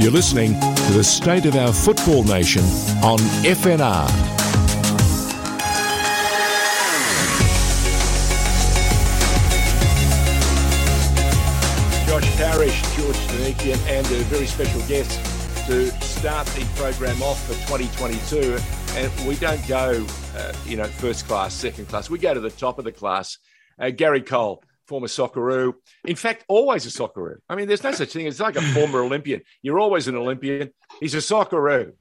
You're listening to the State of Our Football Nation on FNR. Josh Parrish, George Danikian, and a very special guest to start the program off for 2022. And we don't go, uh, you know, first class, second class. We go to the top of the class. Uh, Gary Cole, former Socceroo. In fact, always a Socceroo. I mean, there's no such thing. It's like a former Olympian. You're always an Olympian. He's a Socceroo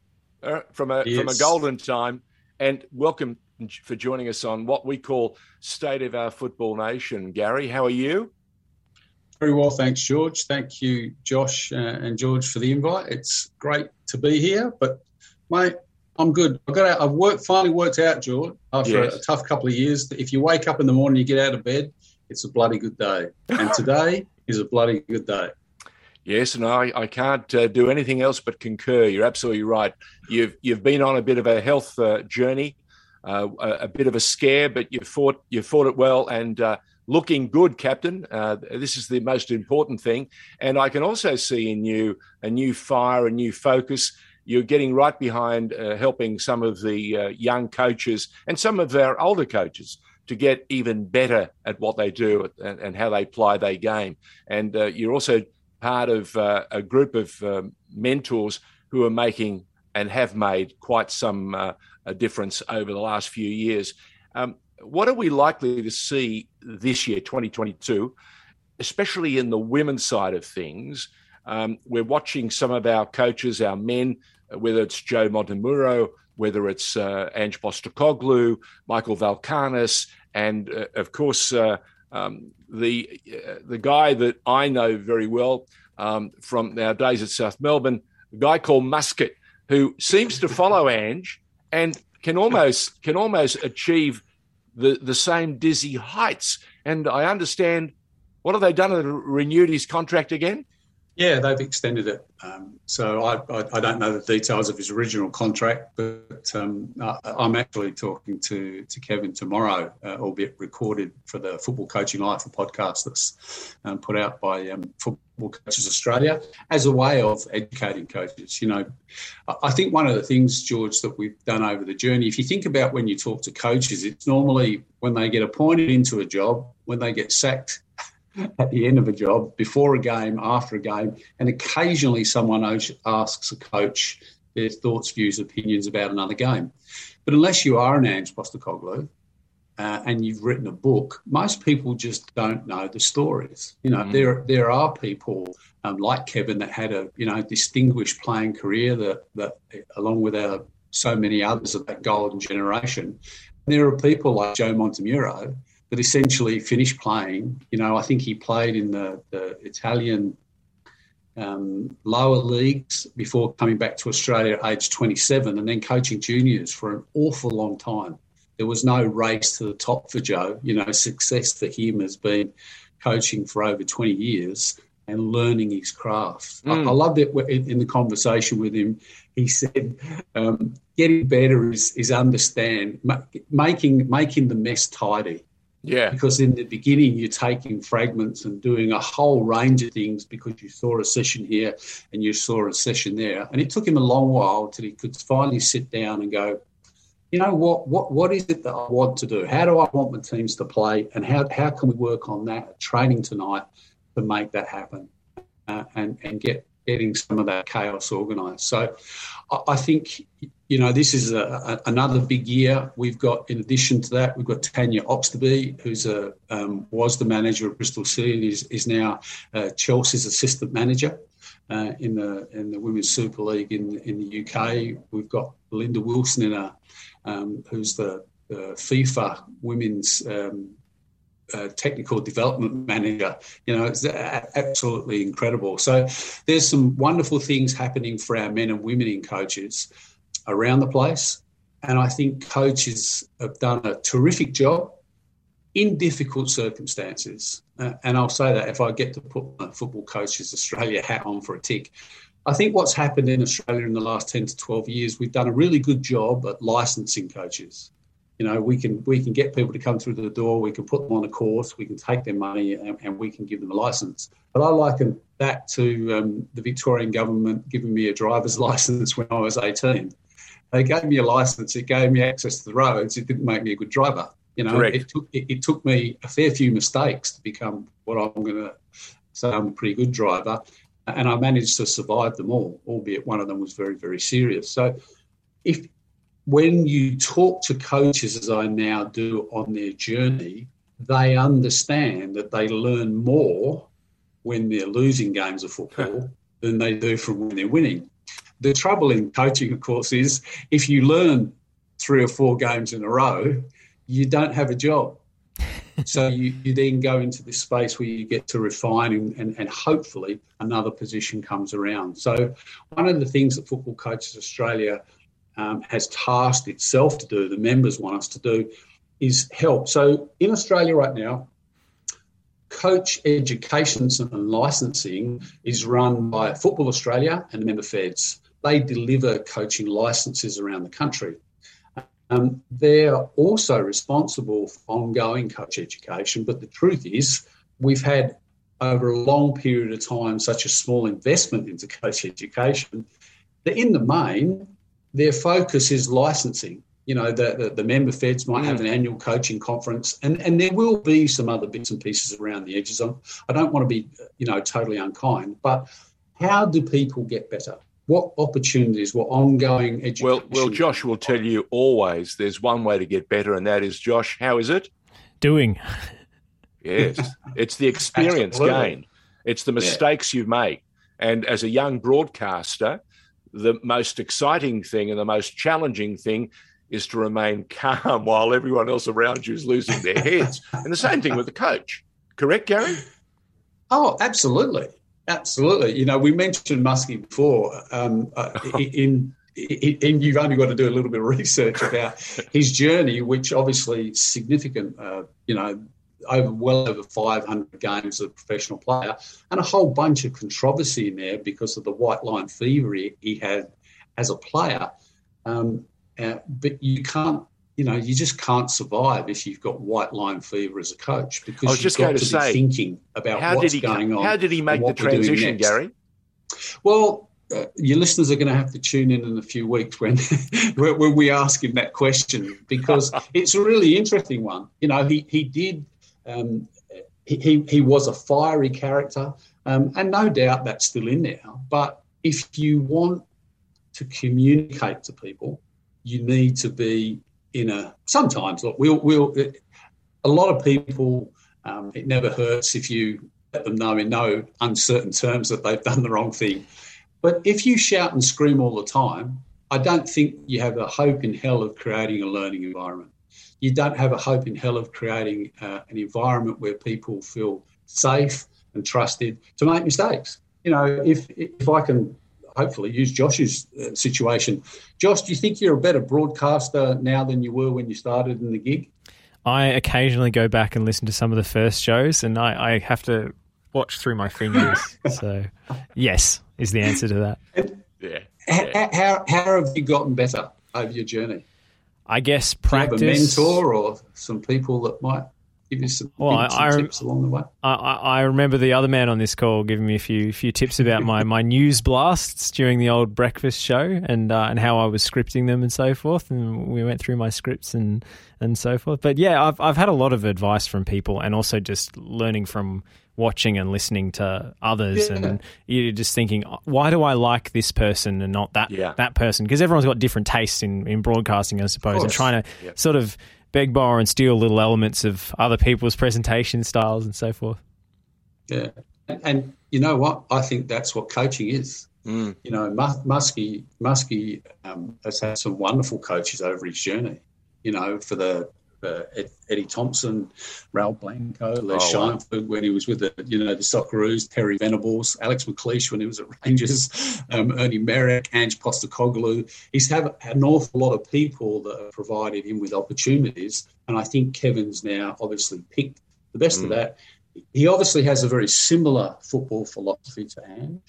uh, from a from a golden time. And welcome for joining us on what we call State of Our Football Nation. Gary, how are you? Very well, thanks, George. Thank you, Josh uh, and George, for the invite. It's great to be here, but mate, I'm good. I got out. I've worked finally worked out, George, after yes. a, a tough couple of years. That if you wake up in the morning, you get out of bed, it's a bloody good day. And today is a bloody good day. Yes, and I, I can't uh, do anything else but concur. You're absolutely right. You've you've been on a bit of a health uh, journey, uh, a, a, bit of a scare, but you fought you fought it well and uh, looking good, Captain. Uh, this is the most important thing. And I can also see in you a new fire, a new focus. You're getting right behind uh, helping some of the young coaches and some of our older coaches to get even better at what they do and, and how they apply their game. And uh, you're also part of uh, a group of um, mentors who are making and have made quite some uh, difference over the last few years. Um, what are we likely to see this year, 2022, especially in the women's side of things? Um, we're watching some of our coaches, our men, whether it's Joe Montemurro, whether it's uh, Ange Postecoglou, Michael Valkanis, and uh, of course uh, um, the uh, the guy that I know very well um, from our days at South Melbourne, a guy called Muscat, who seems to follow Ange and can almost can almost achieve the the same dizzy heights. And I understand what have they done? Renewed his contract again? Yeah, they've extended it. Um, so I, I, I, don't know the details of his original contract, but um, I, am actually talking to, to Kevin tomorrow, uh, albeit recorded for the Football Coaching Life, a podcast that's um, put out by um, Football Coaches Australia, as a way of educating coaches. You know, I think one of the things, George, that we've done over the journey, if you think about when you talk to coaches, it's normally when they get appointed into a job, when they get sacked at the end of a job, before a game, after a game, and occasionally someone asks a coach their thoughts, views, opinions about another game. But unless you are an Ange Postecoglou uh, and you've written a book, most people just don't know the stories. You know, mm. there there are people um, like Kevin that had a you know distinguished playing career that that along with our, so many others of that golden generation. And there are people like Joe Montemurro that essentially finished playing. You know, I think he played in the, the Italian um, lower leagues before coming back to Australia at age 27 and then coaching juniors for an awful long time. There was no race to the top for Joe. You know, success for him has been coaching for over 20 years and learning his craft. Mm. I, I loved it in the conversation with him. He said, um, "Getting better is, is understand making making the mess tidy." Yeah. Because in the beginning, you're taking fragments and doing a whole range of things because you saw a session here and you saw a session there. And it took him a long while till he could finally sit down and go, you know what, what, what is it that I want to do? How do I want my teams to play? And how, how can we work on that training tonight to make that happen uh, and, and get getting some of that chaos organised. So I think, you know, this is a, a, another big year. We've got, in addition to that, we've got Tanya Oxtoby, who's a um, was the manager of Bristol City and is, is now uh, Chelsea's assistant manager. Uh, in the in the Women's Super League in in the UK, we've got Linda Wilson in a um, who's the, the FIFA Women's um, uh, technical development manager. You know, it's absolutely incredible. So there's some wonderful things happening for our men and women in coaches around the place. And I think coaches have done a terrific job in difficult circumstances. Uh, and I'll say that if I get to put my Football Coaches Australia hat on for a tick. I think what's happened in Australia in the last 10 to 12 years, we've done a really good job at licensing coaches you know, we can we can get people to come through the door. We can put them on a course. We can take their money and, and we can give them a license. But I liken that to um, the Victorian government giving me a driver's license when I was 18. They gave me a license, it gave me access to the roads, it didn't make me a good driver. You know, it took, it, it took me a fair few mistakes to become what I'm going to say I'm a pretty good driver. And I managed to survive them all, albeit one of them was very, very serious. So if when you talk to coaches, as I now do on their journey, they understand that they learn more when they're losing games of football than they do from when they're winning. The trouble in coaching, of course, is if you learn three or four games in a row, you don't have a job. so you, you then go into this space where you get to refine and, and, and hopefully another position comes around. So one of the things that Football Coaches Australia um, has tasked itself to do, the members want us to do, is help. So in Australia right now, coach education and licensing is run by Football Australia and the member feds. They deliver coaching licenses around the country. Um, they're also responsible for ongoing coach education, but the truth is, we've had over a long period of time such a small investment into coach education that, in the main, their focus is licensing you know, the, the, the, member feds might have mm. an annual coaching conference, and, and there will be some other bits and pieces around the edges. I'm, I don't want to be, you know, totally unkind, but how do people get better? What opportunities, what ongoing education? Well, well, Josh will tell you always there's one way to get better, and that is, Josh, how is it? Doing. Yes, it's the experience gained. It's the mistakes yeah. you make. And as a young broadcaster, the most exciting thing and the most challenging thing is to remain calm while everyone else around you is losing their heads. and the same thing with the coach. Correct, Gary? Oh, absolutely. Absolutely. You know, we mentioned Muskie before. Um, uh, in, in, you've only got to do a little bit of research about his journey, which obviously significant. Uh, you know, over well over 500 games as a professional player, and a whole bunch of controversy in there because of the white line fever he, he had as a player. Um, uh, but you can't, you know, you just can't survive if you've got white line fever as a coach because I was just going to, say, thinking about how what's did he, going on. How did he make the transition, Gary? Well, uh, your listeners are going to have to tune in in a few weeks when when we ask him that question because it's a really interesting one. You know, he he did. Um, he, he was a fiery character, um, and no doubt that's still in there. But if you want to communicate to people, you need to be in a sometimes look we'll we'll a lot of people um, it never hurts if you let them know in no uncertain terms that they've done the wrong thing. But if you shout and scream all the time i don't think you have a hope in hell of creating a learning environment. You don't have a hope in hell of creating uh, an environment where people feel safe and trusted to make mistakes. You know if if i can hopefully use Josh's uh, situation. Josh, do you think you're a better broadcaster now than you were when you started in the gig? I occasionally go back and listen to some of the first shows, and I, I have to watch through my fingers. so, yes, is the answer to that. And yeah. yeah. How, how, how have you gotten better over your journey? I guess practice. a mentor or some people that might give you some, well, I, some I, tips along the way? I, I remember the other man on this call giving me a few few tips about my, my news blasts during the old breakfast show and uh, and how I was scripting them and so forth. And we went through my scripts and, and so forth. But yeah, I've I've had a lot of advice from people and also just learning from watching and listening to others yeah. and you're just thinking why do I like this person and not that yeah. that person because everyone's got different tastes in, in broadcasting I suppose and trying to yep. sort of beg, borrow, and steal little elements of other people's presentation styles and so forth. Yeah, and, and you know what? I think that's what coaching is. Mm. You know, Muskie Muskie um, has had some wonderful coaches over his journey. You know, for the uh, Eddie Thompson, Raul Blanco, Les oh, wow. when he was with the you know the Socceroos, Terry Venables, Alex McLeish when he was at Rangers, um, Ernie Merrick, Ange Postecoglou. He's had an awful lot of people that have provided him with opportunities, and I think Kevin's now obviously picked the best mm. of that. He obviously has a very similar football philosophy to Ange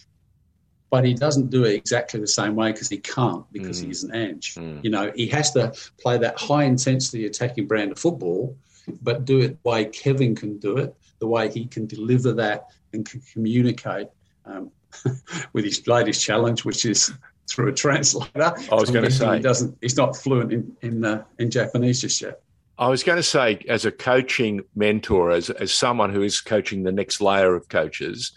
but he doesn't do it exactly the same way because he can't because mm. he isn't Ange. Mm. You know, he has to play that high intensity attacking brand of football, but do it the way Kevin can do it, the way he can deliver that and can communicate um, with his latest challenge, which is through a translator. I was going to say he doesn't. He's not fluent in in, uh, in Japanese just yet. I was going to say, as a coaching mentor, as as someone who is coaching the next layer of coaches,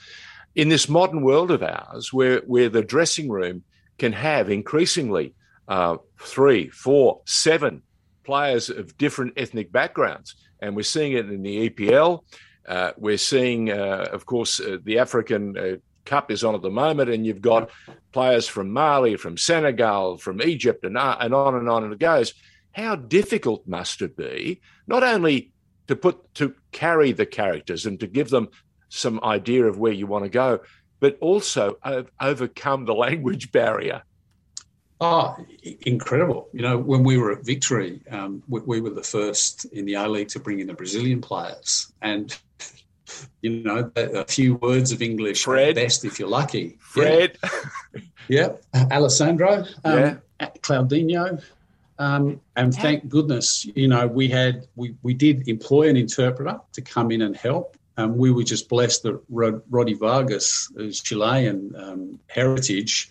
in this modern world of ours, where where the dressing room can have increasingly uh, three, four, seven players of different ethnic backgrounds, and we're seeing it in the EPL. Uh, we're seeing, uh, of course, uh, the African uh, Cup is on at the moment, and you've got players from Mali, from Senegal, from Egypt, and, uh, and on and on and it goes. How difficult must it be, not only to put to carry the characters and to give them some idea of where you want to go, but also overcome the language barrier? Oh, incredible! You know, when we were at Victory, um, we, we, were the first in the A League to bring in the Brazilian players, and you know, a few words of English Fred. best if you're lucky. Fred. Yeah. yeah. Alessandro. Um, yeah. Claudinho. Um, and thank goodness, you know, we had we, we did employ an interpreter to come in and help. Um, we were just blessed that Rod, Roddy Vargas, whose Chilean um, heritage,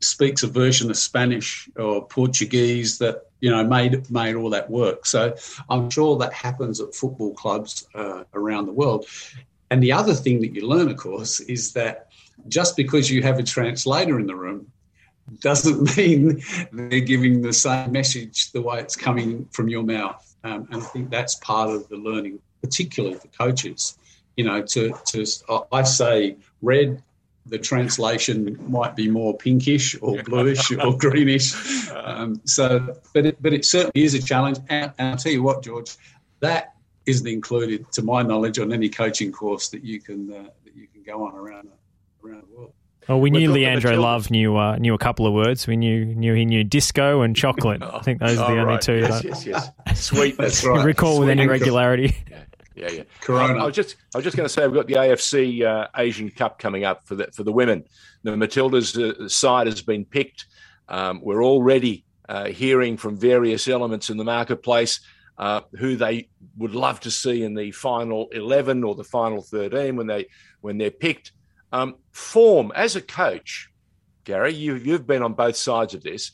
speaks a version of Spanish or Portuguese that you know made made all that work. So I'm sure that happens at football clubs uh, around the world. And the other thing that you learn, of course, is that just because you have a translator in the room doesn't mean they're giving the same message the way it's coming from your mouth. Um, and I think that's part of the learning, particularly for coaches. You know, to to I say red the translation might be more pinkish or bluish or greenish. Um, so, but it, but it certainly is a challenge. And, and, I'll tell you what, George, that isn't included, to my knowledge, on any coaching course that you can uh, that you can go on around around the world. Well, we knew Leandro Love knew uh, knew a couple of words. We knew knew he knew disco and chocolate. I think those are the oh, only right. two. Yes, yes, yes. Sweet. That's right. recall Sweet with any regularity. Yeah yeah, yeah. Corona. I, I, was just, I was just going to say, we've got the AFC uh, Asian Cup coming up for the for the women. The Matildas uh, side has been picked. Um, we're already uh, hearing from various elements in the marketplace uh, who they would love to see in the final eleven or the final thirteen when they when they're picked. Um, form as a coach, Gary, you, you've been on both sides of this.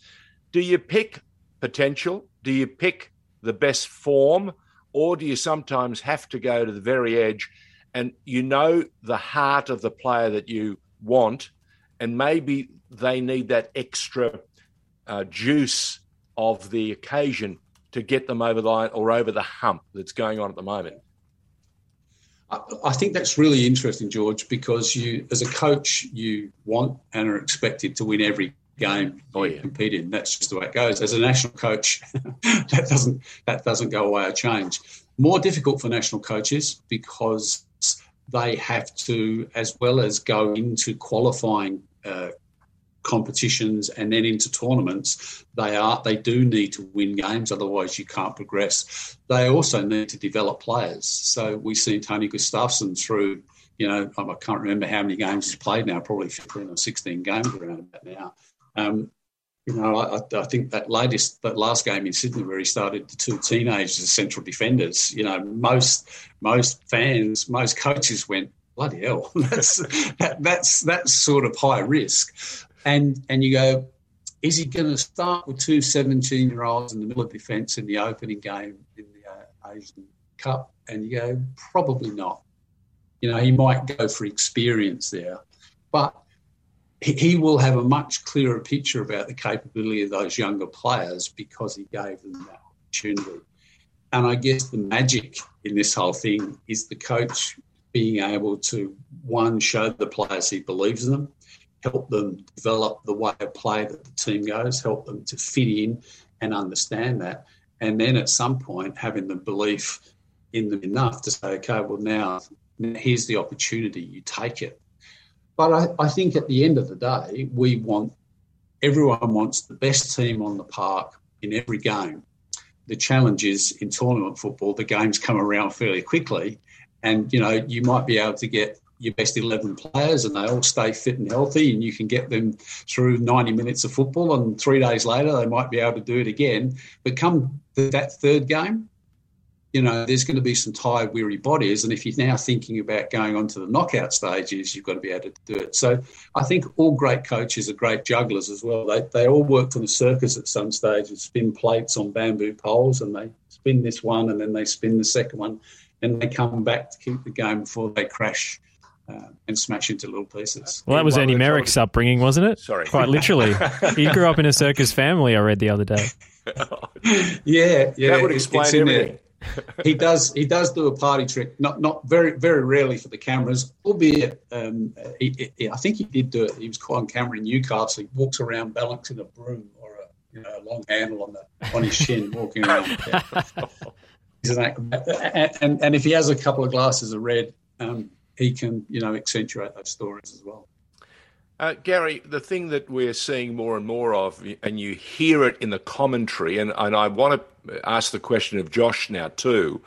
Do you pick potential? Do you pick the best form? Or do you sometimes have to go to the very edge and you know the heart of the player that you want, and maybe they need that extra uh, juice of the occasion to get them over the line or over the hump that's going on at the moment? I think that's really interesting, George, because you, as a coach, you want and are expected to win every game oh, yeah. compete in. That's just the way it goes. As a national coach, that doesn't that doesn't go away or change. More difficult for national coaches because they have to, as well as go into qualifying uh, competitions and then into tournaments, they are they do need to win games. Otherwise, you can't progress. They also need to develop players. So we've seen Tony Gustavsson through. You know, I can't remember how many games he's played now. Probably 15 or 16 games around about now um, you know, I, I, think that latest, that last game in Sydney where he started the two teenagers as central defenders, you know, most most fans, most coaches went, bloody hell, that's that, that's that's sort of high risk, and and you go, is he going to start with two 17 year olds in the middle of defence in the opening game in the uh, Asian Cup? And you go, probably not. You know, he might go for experience there, but he will have a much clearer picture about the capability of those younger players because he gave them that opportunity. And I guess the magic in this whole thing is the coach being able to, one, show the players he believes in them, help them develop the way of play that the team goes, help them to fit in and understand that. And then at some point, having the belief in them enough to say, okay, well, now here's the opportunity, you take it but I, I think at the end of the day, we want everyone wants the best team on the park in every game. The challenge is in tournament football, the games come around fairly quickly, and you know you might be able to get your best 11 players and they all stay fit and healthy and you can get them through 90 minutes of football and three days later they might be able to do it again but come that third game you know, there's going to be some tired, weary bodies. And if you're now thinking about going on to the knockout stages, you've got to be able to do it. So I think all great coaches are great jugglers as well. They, they all worked on the circus at some stage and spin plates on bamboo poles and they spin this one and then they spin the second one and they come back to keep the game before they crash uh, and smash into little pieces. Well, that was Ernie Merrick's upbringing, wasn't it? Sorry. Quite literally. he grew up in a circus family, I read the other day. yeah, yeah. That would explain everything. he does. He does do a party trick. Not not very very rarely for the cameras, albeit um, he, he, I think he did do it. He was caught on camera in Newcastle. He walks around balancing a broom or a you know a long handle on the on his shin, walking around. Yeah. He's an acrobat. And, and if he has a couple of glasses of red, um, he can, you know, accentuate those stories as well. Uh, Gary, the thing that we're seeing more and more of, and you hear it in the commentary, and, and I want to ask the question of Josh now too.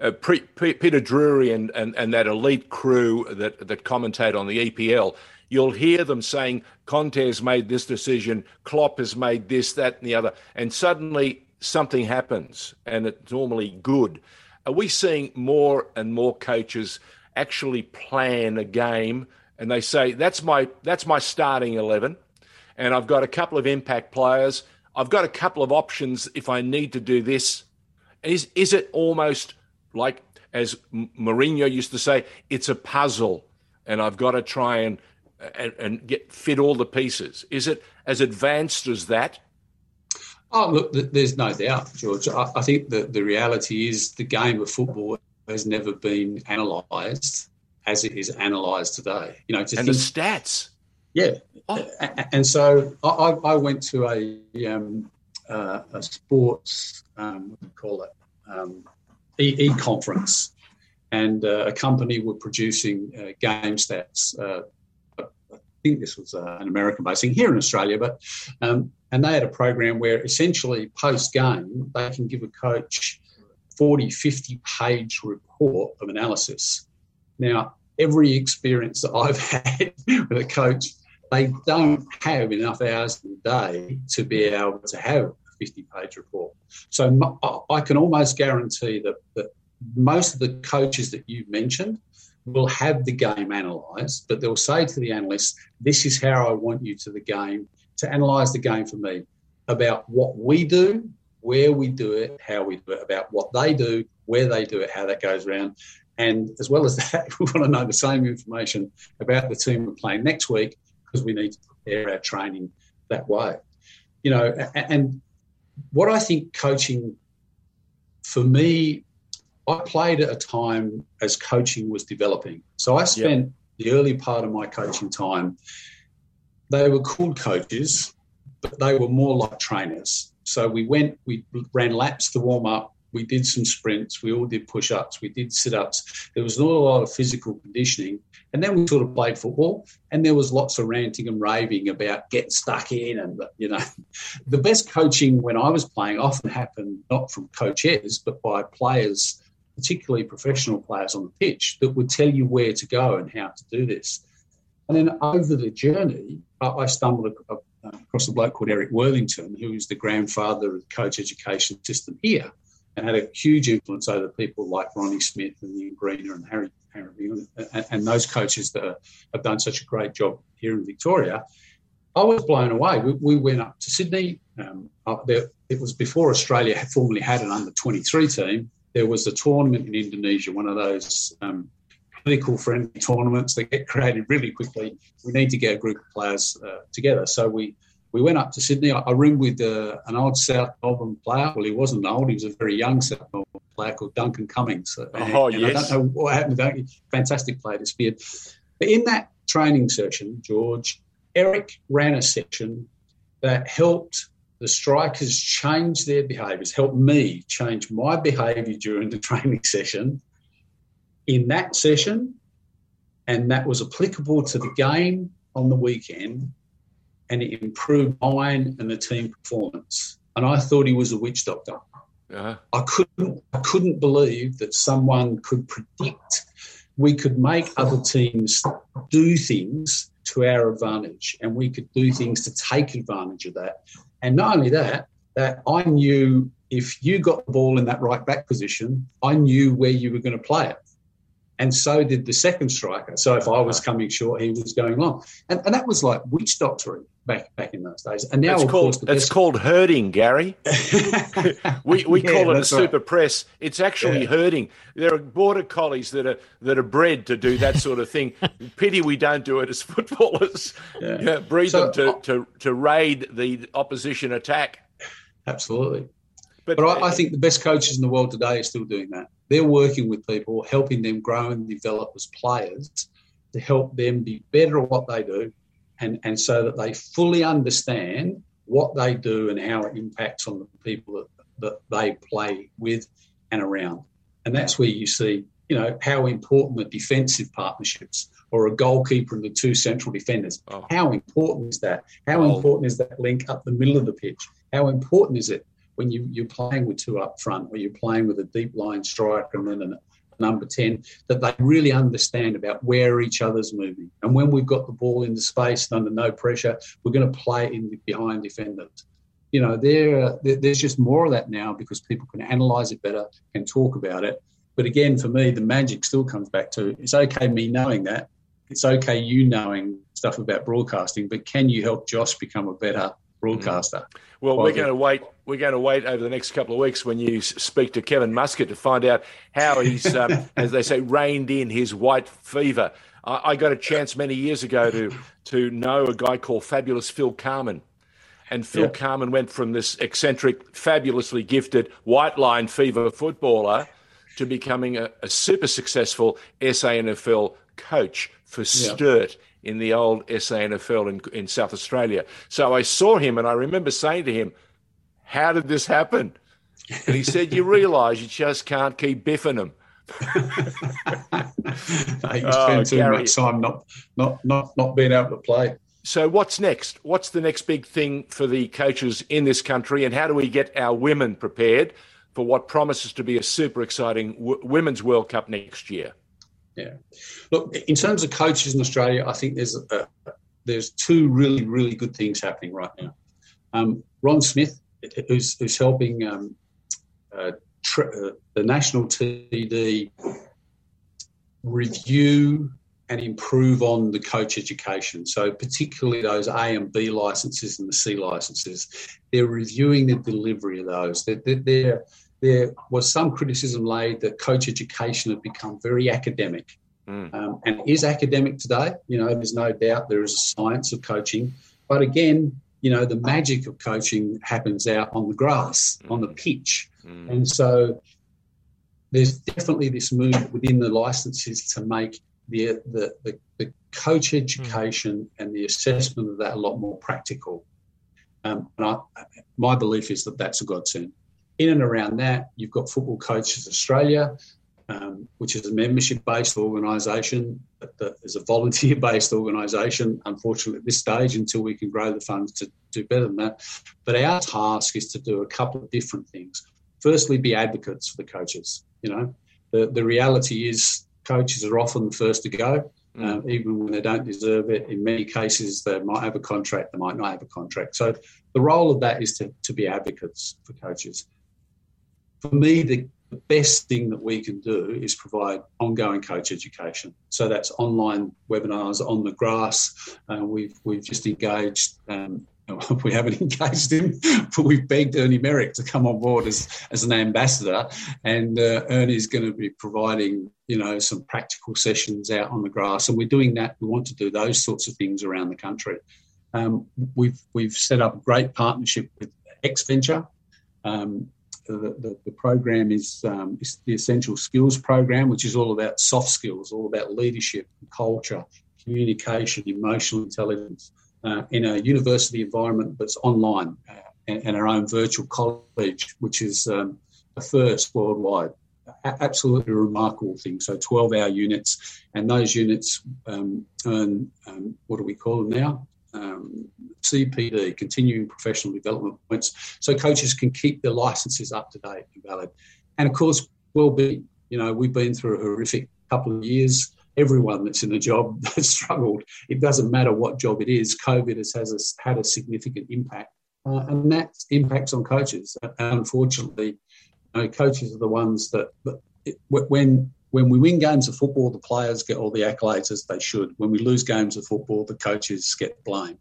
Uh, Peter Drury and, and, and that elite crew that, that commentate on the EPL, you'll hear them saying Conte's made this decision, Klopp has made this, that, and the other, and suddenly something happens, and it's normally good. Are we seeing more and more coaches actually plan a game and they say that's my that's my starting 11 and I've got a couple of impact players. I've got a couple of options if I need to do this. Is is it almost like as Mourinho used to say it's a puzzle and I've got to try and and, and get fit all the pieces. Is it as advanced as that? Oh, look, there's no doubt, George. I, think that the reality is the game of football has never been analysed as it is analysed today. You know, and think, the stats. Yeah, oh. and so I, I, went to a um, uh, a sports um, what do you call it um, e conference, and uh, a company were producing uh, game stats. Uh, I think this was uh, an American based thing here in Australia, but um, and they had a program where essentially post game they can give a coach 40, 50 page report of analysis. Now, every experience that I've had with a coach, they don't have enough hours in the day to be able to have a 50 page report. So I can almost guarantee that, that most of the coaches that you've mentioned will have the game analysed, but they'll say to the analysts, This is how I want you to the game to analyse the game for me about what we do where we do it, how we do it, about what they do, where they do it, how that goes around. And as well as that, we want to know the same information about the team we're playing next week because we need to prepare our training that way. You know, and what I think coaching for me, I played at a time as coaching was developing. So I spent yep. the early part of my coaching time, they were called coaches, but they were more like trainers. So we went, we ran laps to warm up. We did some sprints. We all did push ups. We did sit ups. There was not a lot of physical conditioning. And then we sort of played football. And there was lots of ranting and raving about getting stuck in. And, you know, the best coaching when I was playing often happened not from coaches, but by players, particularly professional players on the pitch, that would tell you where to go and how to do this. And then over the journey, I stumbled uh, across a bloke called Eric Worthington, who is the grandfather of the coach education system here and had a huge influence over people like Ronnie Smith and Ian Greener and Harry, Harry and, and, those coaches that have done such a great job here in Victoria. I was blown away. We, we went up to Sydney. Um, there, it was before Australia had formally had an under 23 team. There was a tournament in Indonesia, one of those um, political friendly tournaments that get created really quickly. We need to get a group of players uh, together. So we we went up to Sydney. I, I roomed with uh, an old South Melbourne player. Well, he wasn't old; he was a very young South Melbourne player called Duncan Cummings. And, oh yes, I don't know what happened. Duncan. Fantastic player, disappeared. But in that training session, George Eric ran a session that helped the strikers change their behaviours, helped me change my behaviour during the training session in that session, and that was applicable to the game on the weekend, and it improved mine and the team performance. And I thought he was a witch doctor. Uh-huh. I couldn't I couldn't believe that someone could predict we could make other teams do things to our advantage and we could do things to take advantage of that. And not only that, that I knew if you got the ball in that right back position, I knew where you were going to play it. And so did the second striker. So if I was coming short, he was going long. And, and that was like witch doctoring back back in those days. And now, it's called course, it's called herding, Gary. we we yeah, call it a super right. press. It's actually yeah. herding. There are border collies that are that are bred to do that sort of thing. Pity we don't do it as footballers. Yeah. yeah breed so, them to, to to raid the opposition attack. Absolutely. But, but I, I, think the best coaches in the world today are still doing that. They're working with people, helping them grow and develop as players to help them be better at what they do and, and so that they fully understand what they do and how it impacts on the people that, that they play with and around. And that's where you see, you know, how important the defensive partnerships or a goalkeeper and the two central defenders. Oh. How important is that? How oh. important is that link up the middle of the pitch? How important is it when you, you're playing with two up front or you're playing with a deep line striker and then a number 10, that they really understand about where each other's moving. And when we've got the ball in the space and under no pressure, we're going to play in behind defenders. You know, there, there's just more of that now because people can analyse it better, and talk about it. But again, for me, the magic still comes back to it's okay me knowing that. It's okay you knowing stuff about broadcasting, but can you help Josh become a better broadcaster? Well, we're going to wait. We're going to wait over the next couple of weeks when you speak to Kevin Muscat to find out how he's, um, as they say, reined in his white fever. I, I, got a chance many years ago to to know a guy called Fabulous Phil Carman, and Phil yeah. Carman went from this eccentric, fabulously gifted white line fever footballer to becoming a, a super successful SANFL coach for yeah. Sturt in the old SANFL in, in South Australia. So I saw him and I remember saying to him, How did this happen? And he said, You realise you just can't keep biffing them. you oh, spend too Gary. much time not, not, not, not being able to play. So, what's next? What's the next big thing for the coaches in this country, and how do we get our women prepared for what promises to be a super exciting w- Women's World Cup next year? Yeah. Look, in terms of coaches in Australia, I think there's a, there's two really really good things happening right now. Um, Ron Smith, who's, who's helping um, uh, uh, the national TD review and improve on the coach education. So, particularly those A and B licenses and the C licenses, they're reviewing the delivery of those. They're, they're, there was some criticism laid that coach education had become very academic. Mm. Um, and is academic today. You know, there's no doubt there is a science of coaching. But again, you know, the magic of coaching happens out on the grass, mm. on the pitch. Mm. And so there's definitely this move within the licenses to make the, the, the, the coach mm. education and the assessment of that a lot more practical. Um, and I, my belief is that that's a godsend in and around that, you've got Football Coaches Australia, um, which is a membership based organisation, that is a volunteer based organisation, unfortunately, at this stage, until we can grow the funds to do better than that. But our task is to do a couple of different things. Firstly, be advocates for the coaches. You know, the, the reality is coaches are often the first to go. Um, even when they don't deserve it. In many cases, they might have a contract, they might not have a contract. So the role of that is to, to be advocates for coaches for me, the, best thing that we can do is provide ongoing coach education. So that's online webinars on the grass. Uh, we've we've just engaged. Um, we haven't engaged him, but we've begged Ernie Merrick to come on board as, as an ambassador, and uh, Ernie's going to be providing, you know, some practical sessions out on the grass, and we're doing that. We want to do those sorts of things around the country. Um, we've we've set up a great partnership with Xventure, um, the, the, program is, um, is, the Essential Skills Program, which is all about soft skills, all about leadership, culture, communication, emotional intelligence uh, in a university environment that's online uh, and, and, our own virtual college, which is um, a first worldwide. A- absolutely remarkable thing. So 12 hour units, and those units um, earn um, what do we call them now? um, CPD, continuing professional development points, so coaches can keep their licenses up to date and valid. And of course, well-being. You know, we've been through a horrific couple of years. Everyone that's in a job has struggled. It doesn't matter what job it is. COVID has, has had a significant impact uh, and that impacts on coaches. And unfortunately, you know, coaches are the ones that, that it, when when we win games of football, the players get all the accolades as they should. When we lose games of football, the coaches get blamed.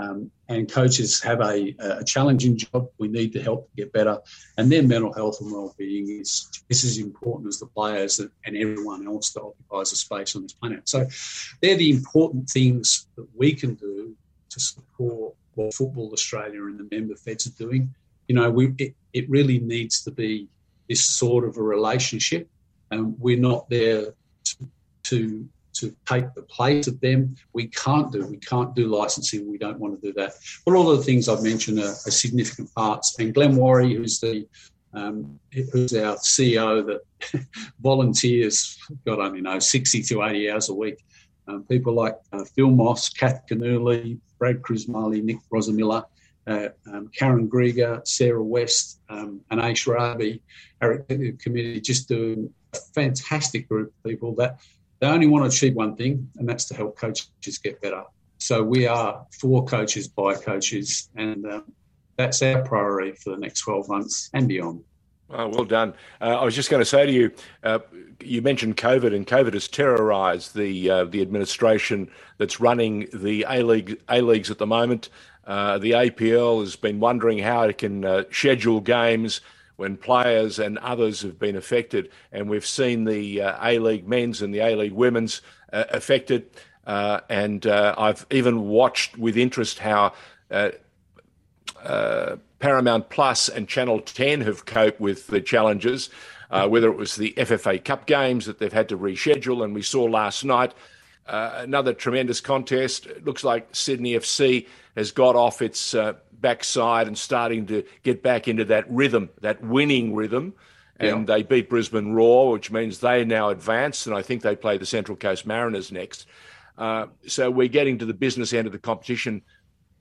Um, and coaches have a, a, challenging job. We need to help get better, and their mental health and well-being is just as important as the players and everyone else that occupies a space on this planet. So, they're the important things that we can do to support what Football Australia and the member feds are doing. You know, we it, it really needs to be this sort of a relationship, and we're not there to, to to take the place of them. We can't do. We can't do licensing. We don't want to do that. But all of the things I've mentioned are, are significant parts. And Glenn Warry, who's the um, who's our CEO that volunteers, God only know, 60 to 80 hours a week. Um, people like uh, Phil Moss, Kath Canuli, Brad Krismali, Nick Rosamilla, uh, um, Karen Grieger, Sarah West, um, and Aish Rabi, our executive committee, just doing a fantastic group of people that they only want to achieve one thing, and that's to help coaches get better. So we are for coaches by coaches, and um, that's our priority for the next 12 months and beyond. Oh, well done. Uh, I was just going to say to you, uh, you mentioned COVID, and COVID has terrorised the uh, the administration that's running the A League A leagues at the moment. Uh, the APL has been wondering how it can uh, schedule games when players and others have been affected. And we've seen the uh, A League men's and the A League women's uh, affected. Uh, and uh, I've even watched with interest how uh, uh, Paramount Plus and Channel 10 have coped with the challenges, whether it was the FFA Cup games that they've had to reschedule. And we saw last night another tremendous contest. It looks like Sydney FC has got off its backside and starting to get back into that rhythm, that winning rhythm. And yeah. they beat Brisbane Roar, which means they now advance, And I think they play the Central Coast Mariners next. Uh, so we're getting to the business end of the competition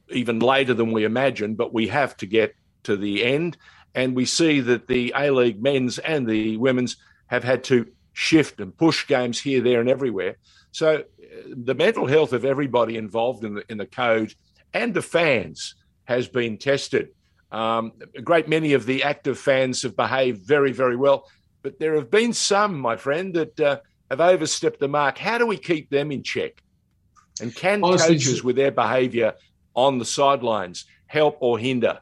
even later than we imagined, but we have to get to the end. And we see that the A League men's and the women's have had to shift and push games here, there, and everywhere. So uh, the mental health of everybody involved in the in the code and the fans has been tested. Um, a great many of the active fans have behaved very, very well, but there have been some, my friend, that uh, have overstepped the mark. How do we keep them in check? And can honestly, coaches, with their behaviour on the sidelines, help or hinder?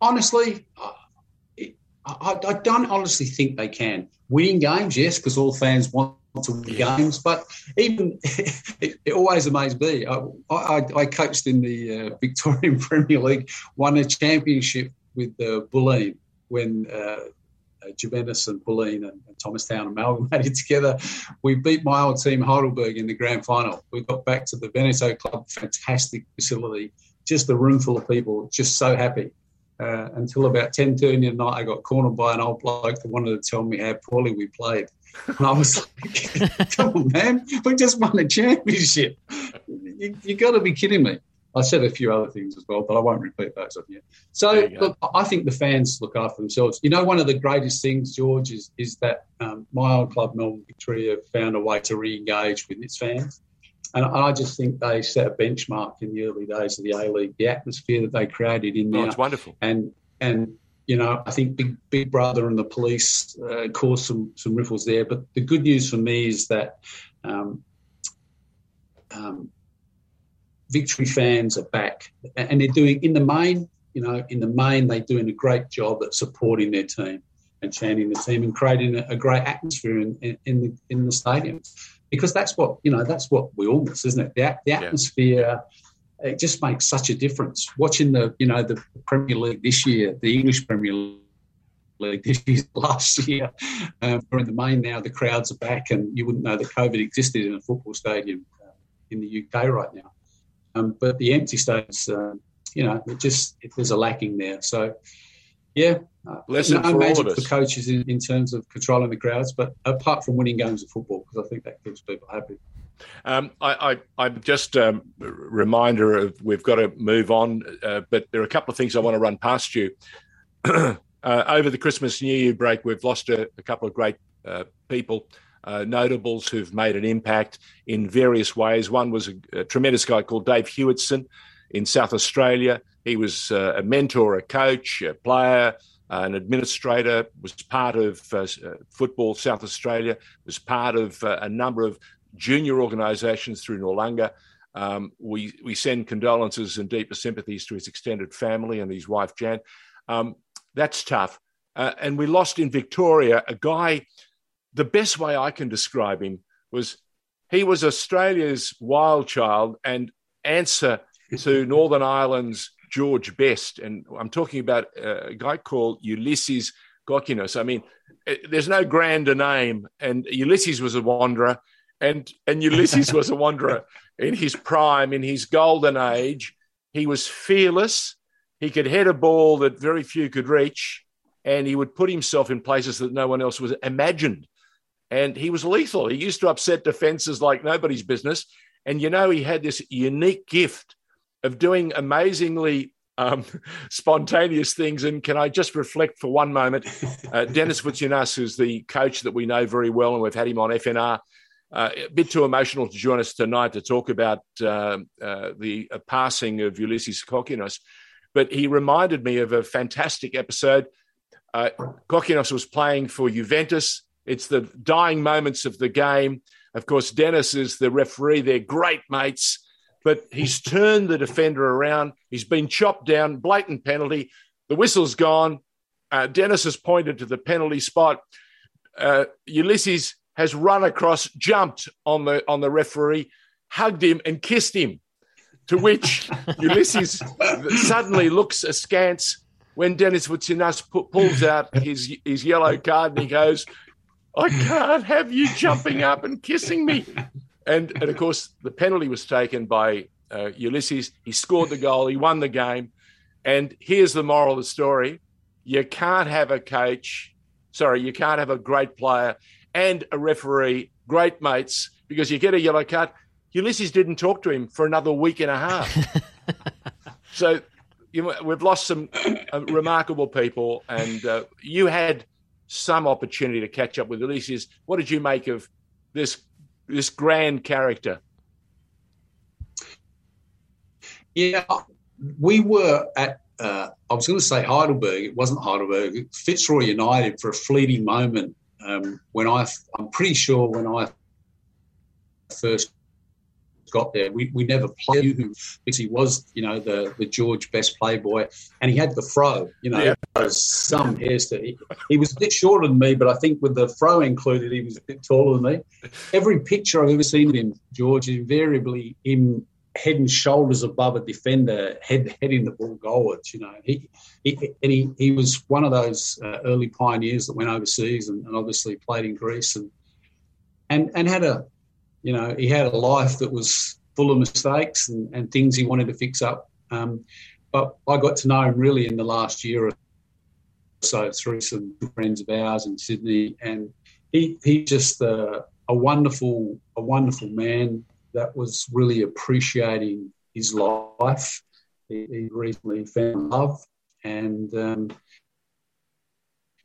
Honestly, I, I, don't honestly think they can. Winning games, yes, because all fans want to win games. But even it, it always amazed me. I, I, I coached in the uh, Victorian Premier League, won a championship with uh, Bulleen when uh, uh, Juventus and Bulleen and, and Thomastown amalgamated together. We beat my old team Heidelberg in the grand final. We got back to the Veneto Club, fantastic facility, just a room full of people, just so happy. Uh, until about 10.30 at night, I got cornered by an old bloke that wanted to tell me how poorly we played. And I was like, come on, man, we just won a championship. You, you got to be kidding me. I said a few other things as well, but I won't repeat those of you. So, look, I think the fans look after themselves. You know, one of the greatest things, George, is is that um, my old club, Melbourne Victory, found a way to re-engage with its fans. And I just think they set a benchmark in the early days of the A League. The atmosphere that they created in oh, there, it's wonderful. And and you know, I think Big Big Brother and the police uh, caused some some riffles there. But the good news for me is that um, um, Victory fans are back, and they're doing in the main. You know, in the main, they're doing a great job at supporting their team and chanting the team and creating a, a great atmosphere in, in, in the in the stadiums because that's what you know. That's what we all miss, isn't it? The, the atmosphere. Yeah it just makes such a difference. Watching the, you know, the Premier League this year, the English Premier League this year, last year, um, we're in the main now. The crowds are back, and you wouldn't know that COVID existed in a football stadium uh, in the UK right now. Um, but the empty stadiums, uh, you know, it just it, there's a lacking there. So, yeah, Lesson no for magic for coaches in, in terms of controlling the crowds, but apart from winning games of football, because I think that keeps people happy. Um, I, I, am just a um, reminder of we've got to move on, uh, but there are a couple of things I want to run past you. uh, over the Christmas New Year break, we've lost a, a couple of great uh, people, uh, notables who've made an impact in various ways. One was a, a, tremendous guy called Dave Hewitson in South Australia. He was uh, a mentor, a coach, a player, an administrator, was part of uh, Football South Australia, was part of uh, a number of junior organisations through Noarlunga. Um, we, we send condolences and deepest sympathies to his extended family and his wife, Jan. Um, that's tough. Uh, and we lost in Victoria a guy, the best way I can describe him was he was Australia's wild child and answer to Northern Ireland's George Best. And I'm talking about a guy called Ulysses Kokkinos. I mean, eh, there's no grander name. And Ulysses was a wanderer, and, and Ulysses was a wanderer in his prime, in his golden age. He was fearless. He could head a ball that very few could reach, and he would put himself in places that no one else was imagined. And he was lethal. He used to upset defenses like nobody's business. And you know, he had this unique gift of doing amazingly um, spontaneous things. And can I just reflect for one moment? Uh, Denis Voutsianas, who's the coach that we know very well, and we've had him on FNR, uh, a bit too emotional to join us tonight to talk about uh, uh the uh, passing of Ulysses Kokkinos. But he reminded me of a fantastic episode. Uh, Kokkinos was playing for Juventus. It's the dying moments of the game. Of course, Dennis is the referee. They're great mates but he's turned the defender around. He's been chopped down, blatant penalty. The whistle's gone. Uh, Denis has pointed to the penalty spot. Uh, Ulysses has run across, jumped on the on the referee, hugged him, and kissed him. To which Ulysses suddenly looks askance when Denis Voutsianas pulls out his his yellow card and he goes, "I can't have you jumping up and kissing me." And, and of course, the penalty was taken by uh, Ulysses. He scored the goal. He won the game. And here's the moral of the story: you can't have a coach, sorry, you can't have a great player and a referee, great mates, because you get a yellow card. Ulysses didn't talk to him for another week and a half. so you know, we've lost some uh, remarkable people, and uh, you had some opportunity to catch up with Ulysses. What did you make of this this grand character? Yeah, we were at. Uh, I was going to say Heidelberg. It wasn't Heidelberg. Fitzroy United for a fleeting moment. Um, when I, I'm pretty sure when I first got there. We, we never played him because he was, you know, the, the George Best playboy, and he had the fro, you know, yeah. some hairstyle. He, he was a bit shorter than me, but I think with the fro included, he was a bit taller than me. Every picture I've ever seen of him, George, invariably him head and shoulders above a defender, head heading the ball goalwards. You know, he, he and he, he was one of those uh, early pioneers that went overseas and, and, obviously played in Greece and and and had a you know, he had a life that was full of mistakes and, and things he wanted to fix up. Um, but I got to know him really in the last year or so through some friends of ours in Sydney, and he he just uh, a wonderful a wonderful man that was really appreciating his life. He, he recently found love, and um,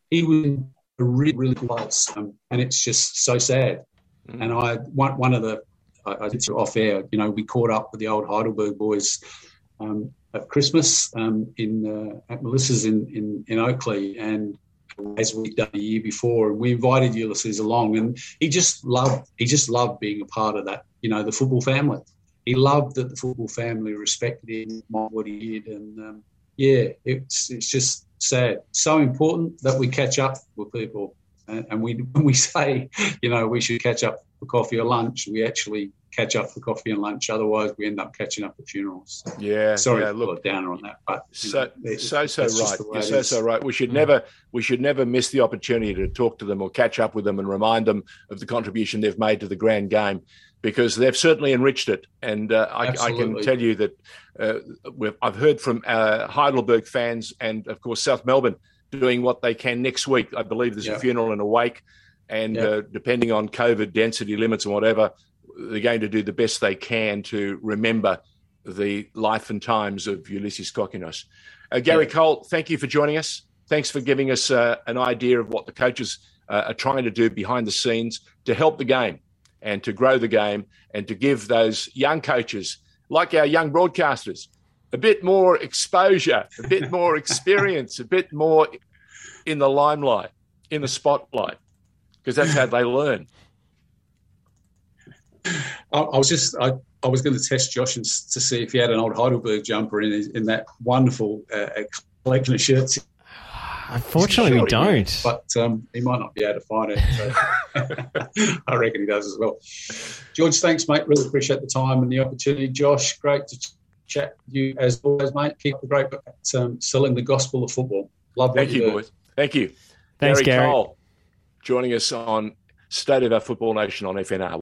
he was a really really close, um, and it's just so sad Mm. And I one one of the I, I did off air. You know, we caught up with the old Heidelberg boys um, at Christmas um, in uh, at Melissa's in, in in Oakleigh, and as we'd done the year before, and we invited Ulysses along, and he just loved he just loved being a part of that. You know, the football family. He loved that the football family respected him, what he did, and um, yeah, it's it's just sad. So important that we catch up with people and we when we say, you know, we should catch up for coffee or lunch, we actually catch up for coffee and lunch. Otherwise, we end up catching up at funerals. Yeah, sorry, yeah, look downer on that, but so know, so so right. You're so so right. We should never we should never miss the opportunity to talk to them or catch up with them and remind them of the contribution they've made to the grand game. Because they've certainly enriched it, and uh, I, I, can tell you that uh, I've heard from uh, Heidelberg fans and, of course, South Melbourne doing what they can next week. I believe there's a funeral and a wake, and uh, depending on COVID density limits and whatever, they're going to do the best they can to remember the life and times of Ulysses Kokkinos. Uh, Gary Cole, thank you for joining us. Thanks for giving us uh, an idea of what the coaches uh, are trying to do behind the scenes to help the game and to grow the game and to give those young coaches, like our young broadcasters, a bit more exposure, a bit more experience, a bit more in the limelight, in the spotlight, because that's how they learn. I, I was just I, I was going to test Josh and, to see if he had an old Heidelberg jumper in his, in that wonderful uh, collection of shirts. Unfortunately, sure we don't. But um, he might not be able to find it. So I reckon he does as well. George, thanks, mate. Really appreciate the time and the opportunity. Josh, great to chat with you as always, mate. Keep the great at um, selling the gospel of football. Love Thank you, do. boys. Thank you. Thanks, Gary, Gary. Cole, joining us on State of Our Football Nation on FNR.